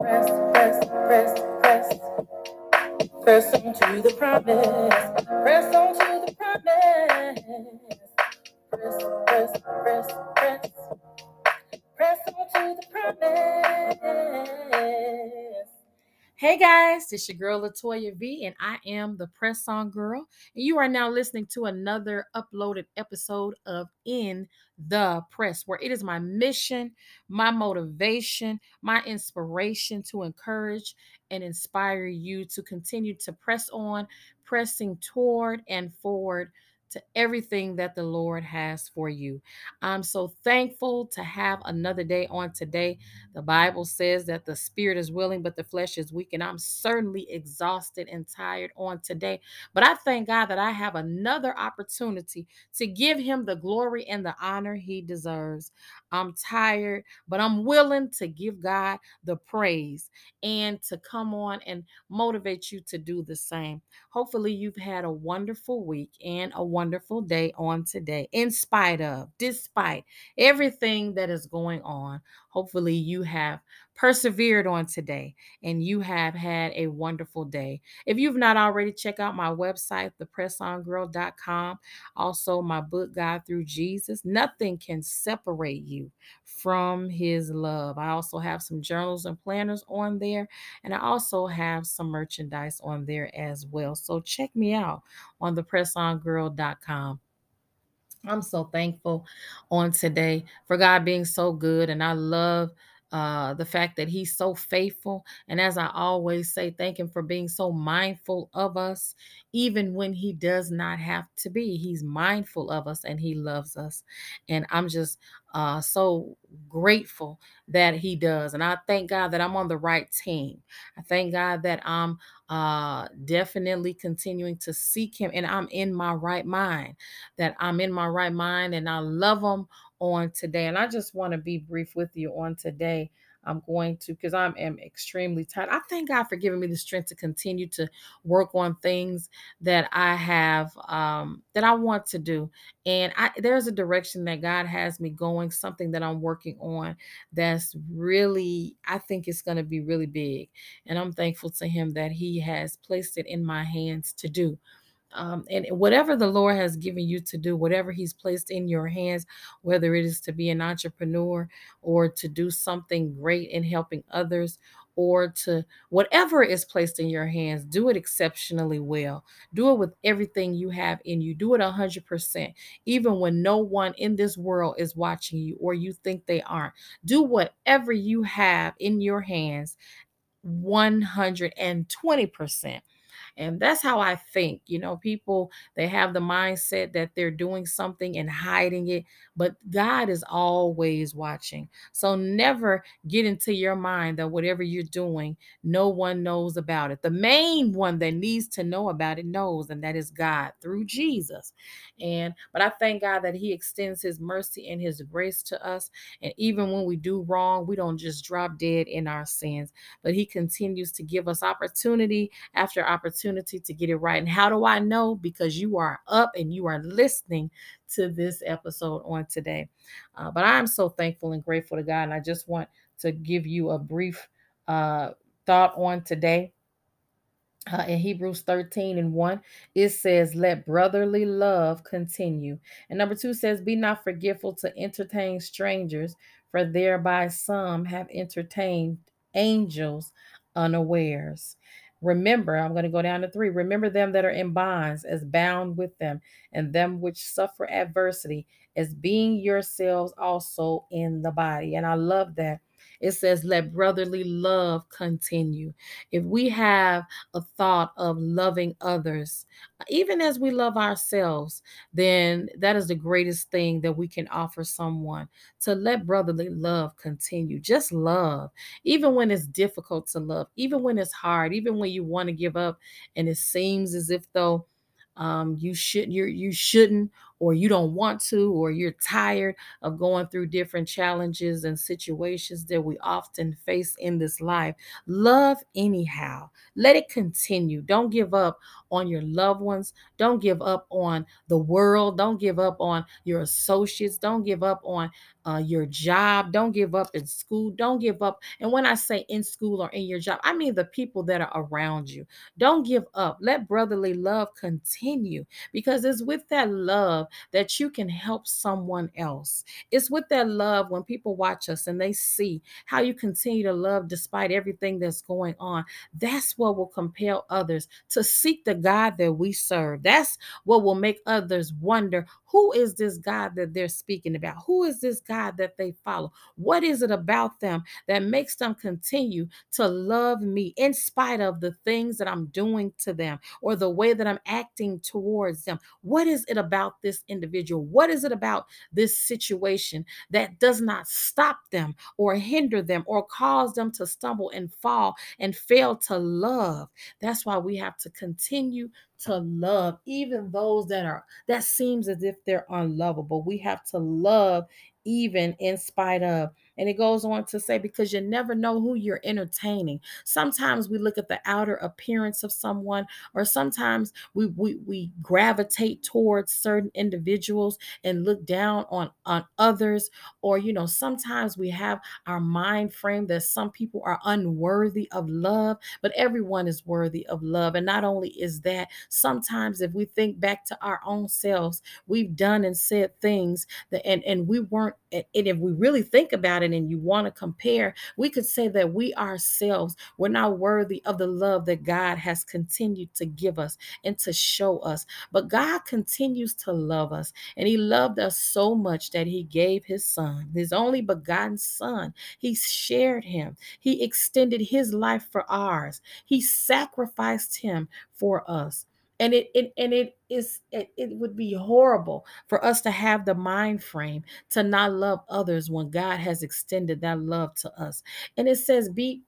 Press, press, press, press. Press on to the promise. Press on to the promise. Press, press, press, press. Press on to the promise. Hey guys, this your girl Latoya V, and I am the Press On Girl. And you are now listening to another uploaded episode of In the Press, where it is my mission, my motivation, my inspiration to encourage and inspire you to continue to press on, pressing toward and forward to everything that the Lord has for you. I'm so thankful to have another day on today. The Bible says that the spirit is willing, but the flesh is weak. And I'm certainly exhausted and tired on today. But I thank God that I have another opportunity to give him the glory and the honor he deserves. I'm tired, but I'm willing to give God the praise and to come on and motivate you to do the same. Hopefully, you've had a wonderful week and a wonderful day on today, in spite of, despite everything that is going on. Hopefully, you have persevered on today and you have had a wonderful day. If you've not already, check out my website, thepressongirl.com. Also, my book, God Through Jesus. Nothing can separate you from his love. I also have some journals and planners on there, and I also have some merchandise on there as well. So check me out on thepressongirl.com. I'm so thankful on today for God being so good, and I love uh, the fact that He's so faithful. And as I always say, thank Him for being so mindful of us, even when He does not have to be. He's mindful of us and He loves us. And I'm just uh, so grateful that He does. And I thank God that I'm on the right team. I thank God that I'm uh, definitely continuing to seek Him and I'm in my right mind, that I'm in my right mind and I love Him on today. And I just want to be brief with you on today. I'm going to because I am extremely tired. I thank God for giving me the strength to continue to work on things that I have um, that I want to do. And I, there's a direction that God has me going, something that I'm working on that's really, I think it's going to be really big. And I'm thankful to Him that He has placed it in my hands to do. Um, and whatever the Lord has given you to do, whatever He's placed in your hands, whether it is to be an entrepreneur or to do something great in helping others, or to whatever is placed in your hands, do it exceptionally well. Do it with everything you have in you. Do it 100%, even when no one in this world is watching you or you think they aren't. Do whatever you have in your hands 120%. And that's how I think. You know, people, they have the mindset that they're doing something and hiding it, but God is always watching. So never get into your mind that whatever you're doing, no one knows about it. The main one that needs to know about it knows, and that is God through Jesus. And, but I thank God that He extends His mercy and His grace to us. And even when we do wrong, we don't just drop dead in our sins, but He continues to give us opportunity after opportunity to get it right. And how do I know? Because you are up and you are listening to this episode on today. Uh, but I'm so thankful and grateful to God. And I just want to give you a brief uh, thought on today. Uh, in Hebrews 13 and 1, it says, Let brotherly love continue. And number two says, Be not forgetful to entertain strangers, for thereby some have entertained angels unawares. Remember, I'm going to go down to three. Remember them that are in bonds as bound with them, and them which suffer adversity as being yourselves also in the body. And I love that it says, let brotherly love continue. If we have a thought of loving others, even as we love ourselves, then that is the greatest thing that we can offer someone to let brotherly love continue. Just love, even when it's difficult to love, even when it's hard, even when you want to give up and it seems as if though um, you should you you shouldn't or you don't want to, or you're tired of going through different challenges and situations that we often face in this life, love anyhow. Let it continue. Don't give up on your loved ones. Don't give up on the world. Don't give up on your associates. Don't give up on uh, your job. Don't give up in school. Don't give up. And when I say in school or in your job, I mean the people that are around you. Don't give up. Let brotherly love continue because it's with that love that you can help someone else. It's with that love when people watch us and they see how you continue to love despite everything that's going on. That's what will compel others to seek the God that we serve. That's what will make others wonder who is this God that they're speaking about? Who is this God that they follow? What is it about them that makes them continue to love me in spite of the things that I'm doing to them or the way that I'm acting towards them? What is it about this individual? What is it about this situation that does not stop them or hinder them or cause them to stumble and fall and fail to love? That's why we have to continue to love even those that are that seems as if they're unlovable. We have to love even in spite of. And it goes on to say, because you never know who you're entertaining. Sometimes we look at the outer appearance of someone, or sometimes we we, we gravitate towards certain individuals and look down on on others, or you know, sometimes we have our mind frame that some people are unworthy of love, but everyone is worthy of love. And not only is that, sometimes if we think back to our own selves, we've done and said things that and, and we weren't and if we really think about it and you want to compare, we could say that we ourselves were not worthy of the love that God has continued to give us and to show us. But God continues to love us, and He loved us so much that He gave His Son, His only begotten Son. He shared Him, He extended His life for ours, He sacrificed Him for us and it, it and it is it, it would be horrible for us to have the mind frame to not love others when god has extended that love to us. And it says be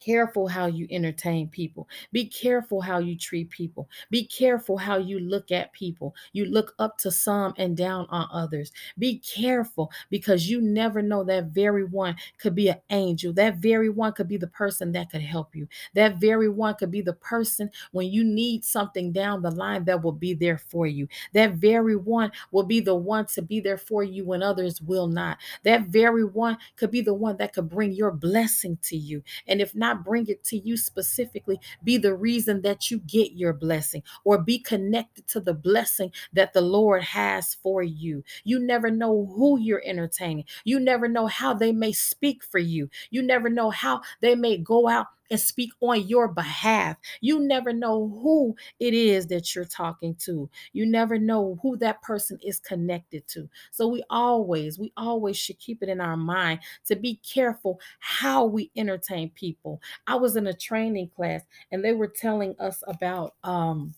careful how you entertain people. Be careful how you treat people. Be careful how you look at people. You look up to some and down on others. Be careful because you never know that very one could be an angel. That very one could be the person that could help you. That very one could be the person when you need something down the line that will be there for you. That very one will be the one to be there for you when others will not. That very one could be the one that could bring your blessing to you. And if not, bring it to you specifically, be the reason that you get your blessing or be connected to the blessing that the Lord has for you. You never know who you're entertaining. You never know how they may speak for you. You never know how they may go out and speak on your behalf. You never know who it is that you're talking to. You never know who that person is connected to. So we always, we always should keep it in our mind to be careful how we entertain people. I was in a training class and they were telling us about um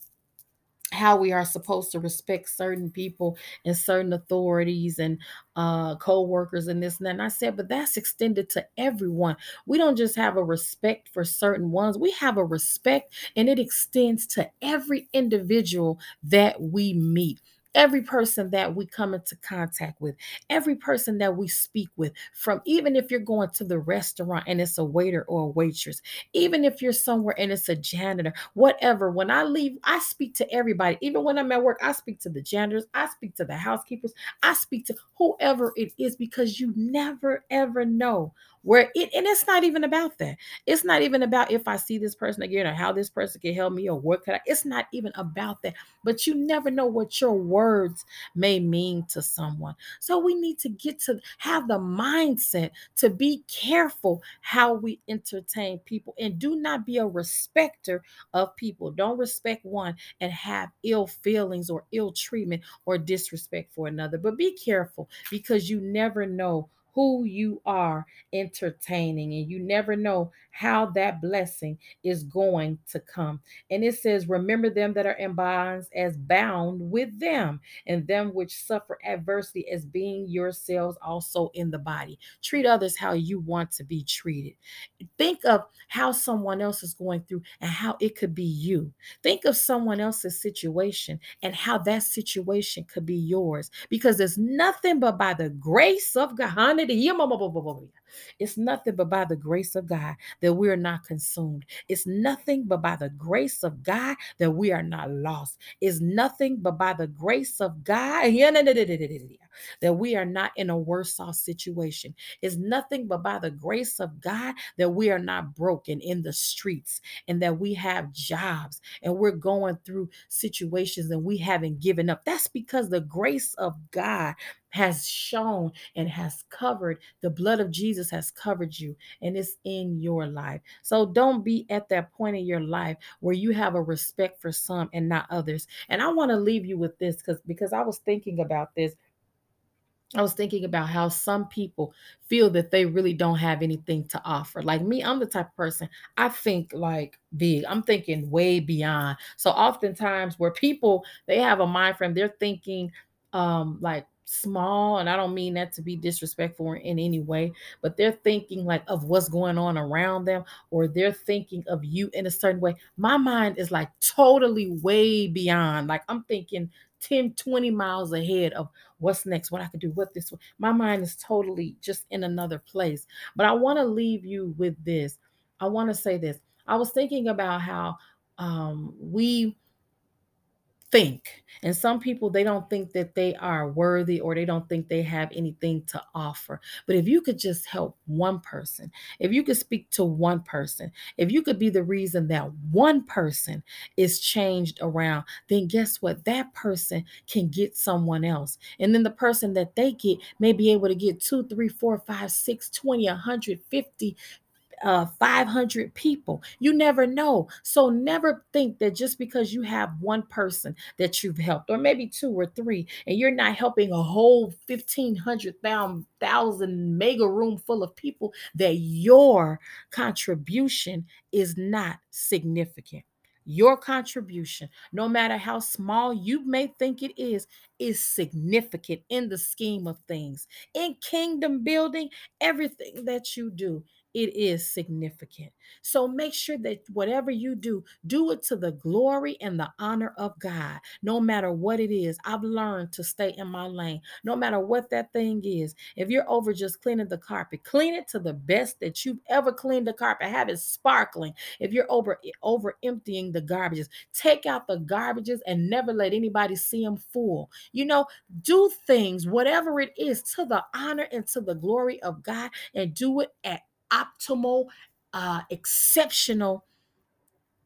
how we are supposed to respect certain people and certain authorities and uh, co-workers and this and that. And I said, but that's extended to everyone. We don't just have a respect for certain ones. We have a respect and it extends to every individual that we meet every person that we come into contact with, every person that we speak with, from even if you're going to the restaurant and it's a waiter or a waitress, even if you're somewhere and it's a janitor, whatever. When I leave, I speak to everybody. Even when I'm at work, I speak to the janitors, I speak to the housekeepers, I speak to whoever it is because you never ever know where it and it's not even about that it's not even about if i see this person again or how this person can help me or what could i it's not even about that but you never know what your words may mean to someone. So we need to get to have the mindset to be careful how we entertain people and do not be a respecter of people. Don't respect one and have ill feelings or ill treatment or disrespect for another but be careful because you never know who you are entertaining, and you never know how that blessing is going to come. And it says, Remember them that are in bonds as bound with them, and them which suffer adversity as being yourselves also in the body. Treat others how you want to be treated. Think of how someone else is going through and how it could be you. Think of someone else's situation and how that situation could be yours because there's nothing but by the grace of God. e uma, uma, uma, uma. It's nothing but by the grace of God that we are not consumed. It's nothing but by the grace of God that we are not lost. It's nothing but by the grace of God that we are not in a worse off situation. It's nothing but by the grace of God that we are not broken in the streets and that we have jobs and we're going through situations and we haven't given up. That's because the grace of God has shown and has covered the blood of Jesus has covered you and it's in your life. So don't be at that point in your life where you have a respect for some and not others. And I want to leave you with this cuz because I was thinking about this I was thinking about how some people feel that they really don't have anything to offer. Like me, I'm the type of person I think like big. I'm thinking way beyond. So oftentimes where people they have a mind frame, they're thinking um like small and I don't mean that to be disrespectful in any way, but they're thinking like of what's going on around them or they're thinking of you in a certain way. My mind is like totally way beyond. Like I'm thinking 10 20 miles ahead of what's next what i could do what this my mind is totally just in another place but i want to leave you with this i want to say this i was thinking about how um, we think. And some people, they don't think that they are worthy or they don't think they have anything to offer. But if you could just help one person, if you could speak to one person, if you could be the reason that one person is changed around, then guess what? That person can get someone else. And then the person that they get may be able to get two, three, four, five, six, 20, 150 uh, 500 people. You never know. So never think that just because you have one person that you've helped, or maybe two or three, and you're not helping a whole 1,500,000 mega room full of people, that your contribution is not significant. Your contribution, no matter how small you may think it is, is significant in the scheme of things. In kingdom building, everything that you do it is significant. So make sure that whatever you do, do it to the glory and the honor of God, no matter what it is. I've learned to stay in my lane, no matter what that thing is. If you're over just cleaning the carpet, clean it to the best that you've ever cleaned the carpet, have it sparkling. If you're over eh, over emptying the garbages, take out the garbages and never let anybody see them full. You know, do things, whatever it is, to the honor and to the glory of God, and do it at optimal, uh, exceptional.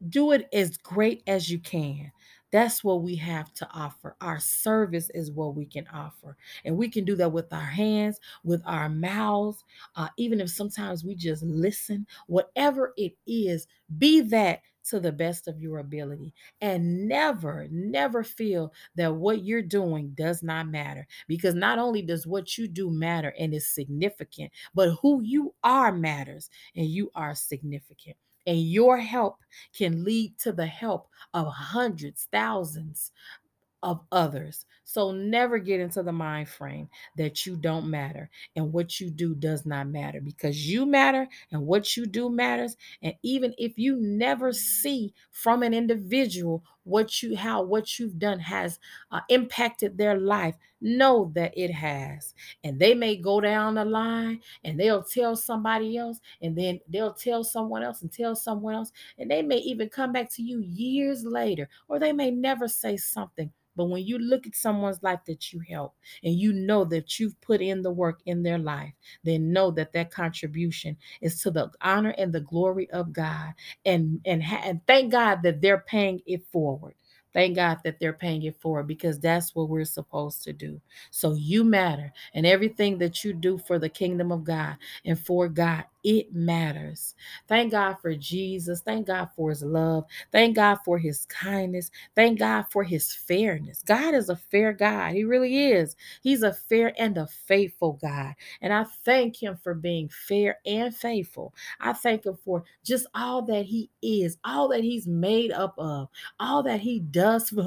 Do it as great as you can. That's what we have to offer. Our service is what we can offer. And we can do that with our hands, with our mouths, uh, even if sometimes we just listen, whatever it is, be that to the best of your ability and never, never feel that what you're doing does not matter because not only does what you do matter and is significant, but who you are matters and you are significant. And your help can lead to the help of hundreds, thousands, of others. So never get into the mind frame that you don't matter and what you do does not matter because you matter and what you do matters. And even if you never see from an individual what you how what you've done has uh, impacted their life, know that it has. And they may go down the line and they'll tell somebody else and then they'll tell someone else and tell someone else and they may even come back to you years later or they may never say something but when you look at someone's life that you help and you know that you've put in the work in their life, then know that that contribution is to the honor and the glory of God. And and, and thank God that they're paying it forward. Thank God that they're paying it forward because that's what we're supposed to do. So you matter, and everything that you do for the kingdom of God and for God it matters. Thank God for Jesus. Thank God for his love. Thank God for his kindness. Thank God for his fairness. God is a fair God. He really is. He's a fair and a faithful God. And I thank him for being fair and faithful. I thank him for just all that he is, all that he's made up of, all that he does for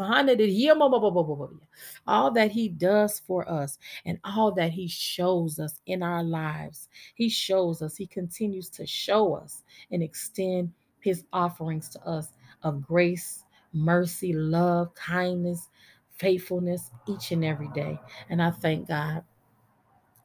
all that he does for us, and all that he shows us in our lives. He shows us, he continues to show us and extend his offerings to us of grace, mercy, love, kindness, faithfulness each and every day. And I thank God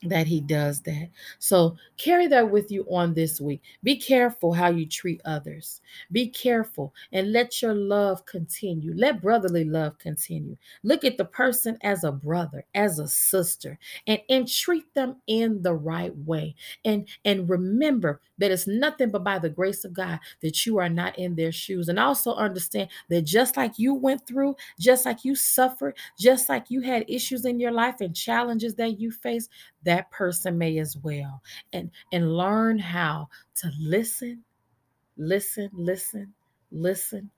that he does that. So carry that with you on this week. Be careful how you treat others. Be careful and let your love continue. Let brotherly love continue. Look at the person as a brother, as a sister, and, and treat them in the right way. And, and remember that it's nothing but by the grace of God that you are not in their shoes. And also understand that just like you went through, just like you suffered, just like you had issues in your life and challenges that you face, that person may as well and and learn how to listen listen listen listen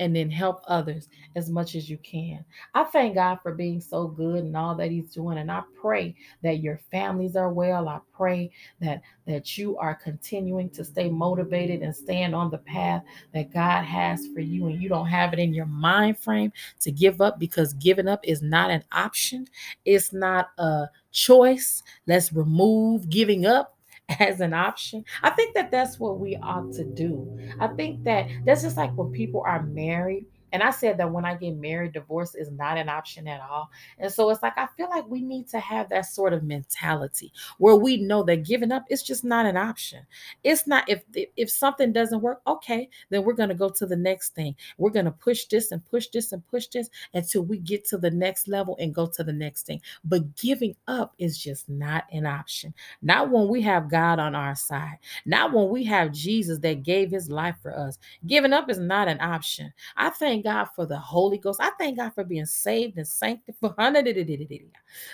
and then help others as much as you can. I thank God for being so good and all that he's doing and I pray that your families are well. I pray that that you are continuing to stay motivated and stand on the path that God has for you and you don't have it in your mind frame to give up because giving up is not an option. It's not a choice. Let's remove giving up as an option. I think that that's what we ought to do. I think that that's just like when people are married. And I said that when I get married, divorce is not an option at all. And so it's like, I feel like we need to have that sort of mentality where we know that giving up is just not an option. It's not, if, if something doesn't work, okay, then we're going to go to the next thing. We're going to push this and push this and push this until we get to the next level and go to the next thing. But giving up is just not an option. Not when we have God on our side, not when we have Jesus that gave his life for us. Giving up is not an option. I thank God for the Holy Ghost. I thank God for being saved and sanctified.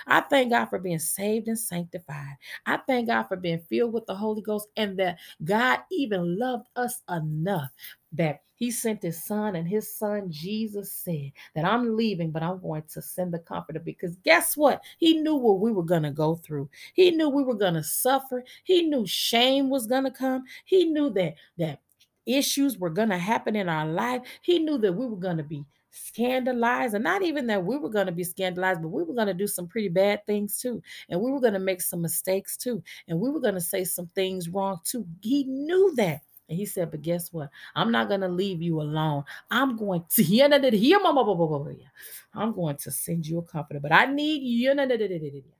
I thank God for being saved and sanctified. I thank God for being filled with the Holy Ghost and that God even loved us enough that he sent his son and his son Jesus said that I'm leaving but I'm going to send the comforter because guess what he knew what we were going to go through he knew we were going to suffer he knew shame was going to come he knew that that issues were going to happen in our life he knew that we were going to be scandalized and not even that we were going to be scandalized but we were going to do some pretty bad things too and we were going to make some mistakes too and we were going to say some things wrong too he knew that and he said, But guess what? I'm not going to leave you alone. I'm going to I'm going to send you a comforter. But I need you.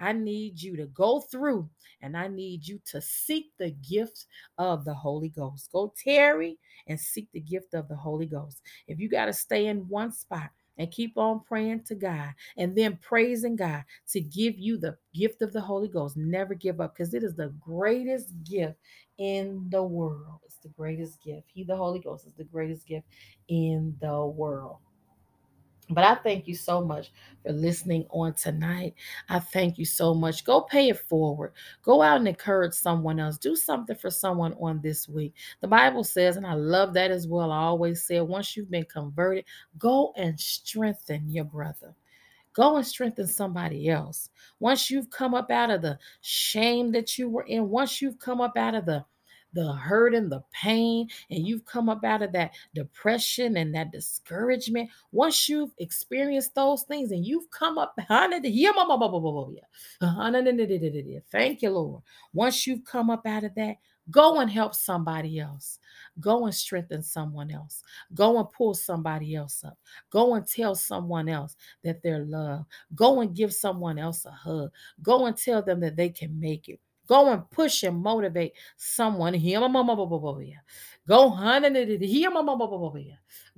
I need you to go through and I need you to seek the gift of the Holy Ghost. Go tarry and seek the gift of the Holy Ghost. If you got to stay in one spot, and keep on praying to God and then praising God to give you the gift of the Holy Ghost. Never give up because it is the greatest gift in the world. It's the greatest gift. He, the Holy Ghost, is the greatest gift in the world. But I thank you so much for listening on tonight. I thank you so much. Go pay it forward. Go out and encourage someone else. Do something for someone on this week. The Bible says, and I love that as well. I always say, once you've been converted, go and strengthen your brother. Go and strengthen somebody else. Once you've come up out of the shame that you were in, once you've come up out of the the hurt and the pain, and you've come up out of that depression and that discouragement, once you've experienced those things and you've come up, thank you, Lord. Once you've come up out of that, Go and help somebody else. Go and strengthen someone else. Go and pull somebody else up. Go and tell someone else that they're loved. Go and give someone else a hug. Go and tell them that they can make it. Go and push and motivate someone. Go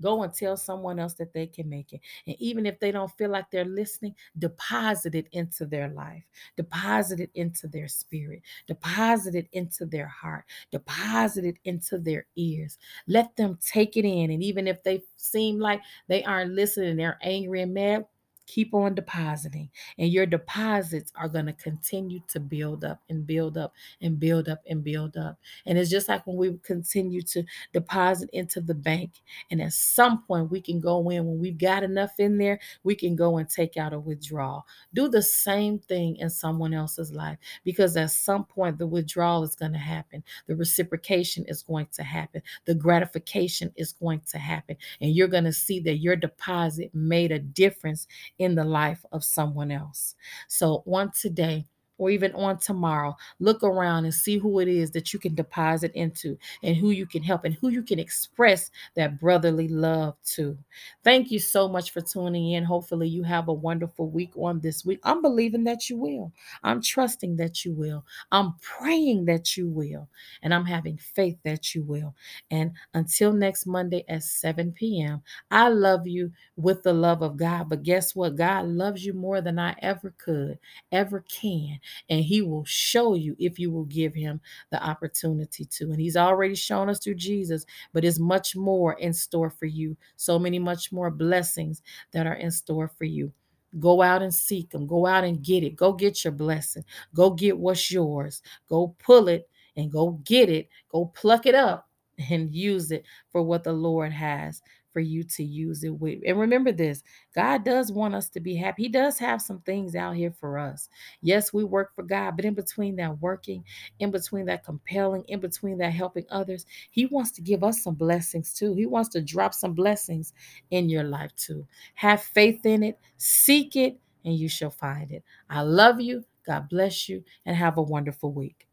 Go and tell someone else that they can make it. And even if they don't feel like they're listening, deposit it into their life, deposit it into their spirit, deposit it into their heart, deposit it into their ears. Let them take it in. And even if they seem like they aren't listening, they're angry and mad, Keep on depositing, and your deposits are going to continue to build up and build up and build up and build up. And it's just like when we continue to deposit into the bank, and at some point we can go in when we've got enough in there, we can go and take out a withdrawal. Do the same thing in someone else's life because at some point the withdrawal is going to happen, the reciprocation is going to happen, the gratification is going to happen, and you're going to see that your deposit made a difference in the life of someone else. So, on today, or even on tomorrow, look around and see who it is that you can deposit into and who you can help and who you can express that brotherly love to. Thank you so much for tuning in. Hopefully, you have a wonderful week on this week. I'm believing that you will. I'm trusting that you will. I'm praying that you will. And I'm having faith that you will. And until next Monday at 7 p.m., I love you with the love of God. But guess what? God loves you more than I ever could, ever can and he will show you if you will give him the opportunity to. And he's already shown us through Jesus, but it's much more in store for you. So many, much more blessings that are in store for you. Go out and seek them. Go out and get it. Go get your blessing. Go get what's yours. Go pull it and go get it. Go pluck it up and use it for what the Lord has for you to use it with. And remember this God does want us to be happy. He does have some things out here for us. Yes, we work for God, but in between that working, in between that compelling, in between that helping others, He wants to give us some blessings too. He wants to drop some blessings in your life too. Have faith in it, seek it, and you shall find it. I love you. God bless you, and have a wonderful week.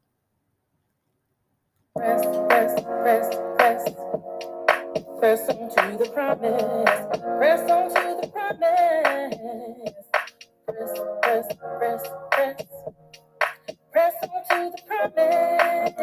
Press, press, press, press. Press on to the promise. Press on to the promise. Press, press, press, press. Press on to the promise.